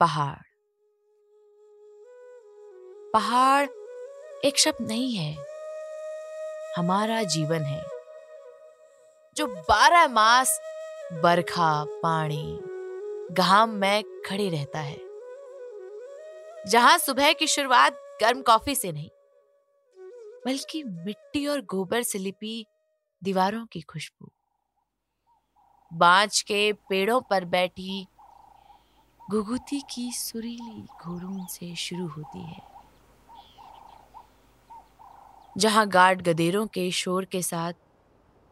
पहाड़। पहाड़ एक शब्द नहीं है, हमारा जीवन है, जो बारह मास बरखा, पानी, घाम में खड़े रहता है। जहाँ सुबह की शुरुआत गर्म कॉफ़ी से नहीं, बल्कि मिट्टी और गोबर से लिपी दीवारों की खुशबू। बांच के पेड़ों पर बैठी घुघुती की सुरीली घोड़ून से शुरू होती है। जहाँ गार्ड गदेरों के शोर के साथ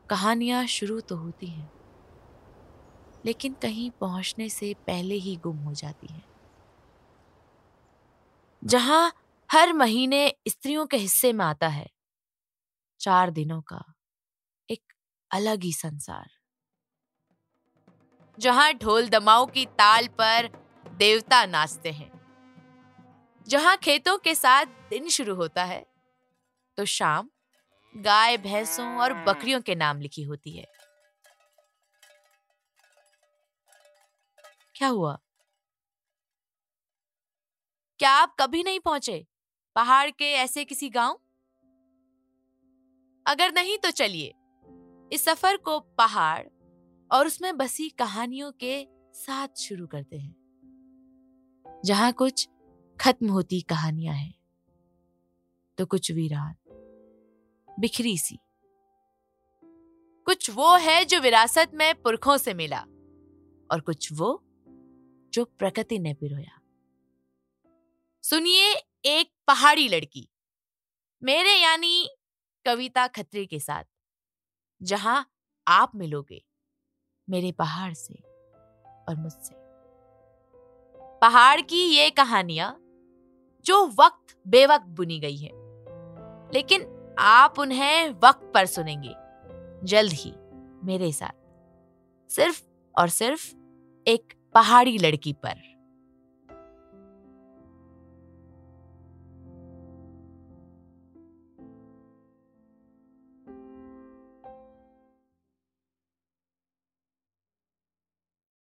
कहानियाँ शुरू तो होती हैं, लेकिन कहीं पहुँचने से पहले ही गुम हो जाती हैं। जहाँ हर महीने स्त्रियों के हिस्से में आता है, चार दिनों का एक अलग ही संसार। जहाँ ढोल दमाऊ की ताल पर देवता नाचते हैं। जहाँ खेतों के साथ दिन शुरू होता है तो शाम गाय, भैंसों और बकरियों के नाम लिखी होती है। क्या हुआ? क्या आप कभी नहीं पहुँचे पहाड़ के ऐसे किसी गाँव? अगर नहीं तो चलिए, इस सफ़र को पहाड़ और उसमें बसी कहानियों के साथ शुरू करते हैं। जहाँ कुछ खत्म होती कहानियाँ हैं। तो कुछ वीरान बिखरी सी। कुछ वो है जो विरासत में पुरखों से मिला और कुछ वो जो प्रकृति ने पिरोया सुनिए एक पहाड़ी लड़की, मेरे यानी कविता खत्री के साथ, जहाँ आप मिलोगे मेरे पहाड़ से और मुझसे। पहाड़ की ये कहानियाँ जो वक्त बेवक्त बुनी गई है। लेकिन आप उन्हें वक्त पर सुनेंगे, जल्द ही, मेरे साथ। सिर्फ़ और सिर्फ़ एक पहाड़ी लड़की पर।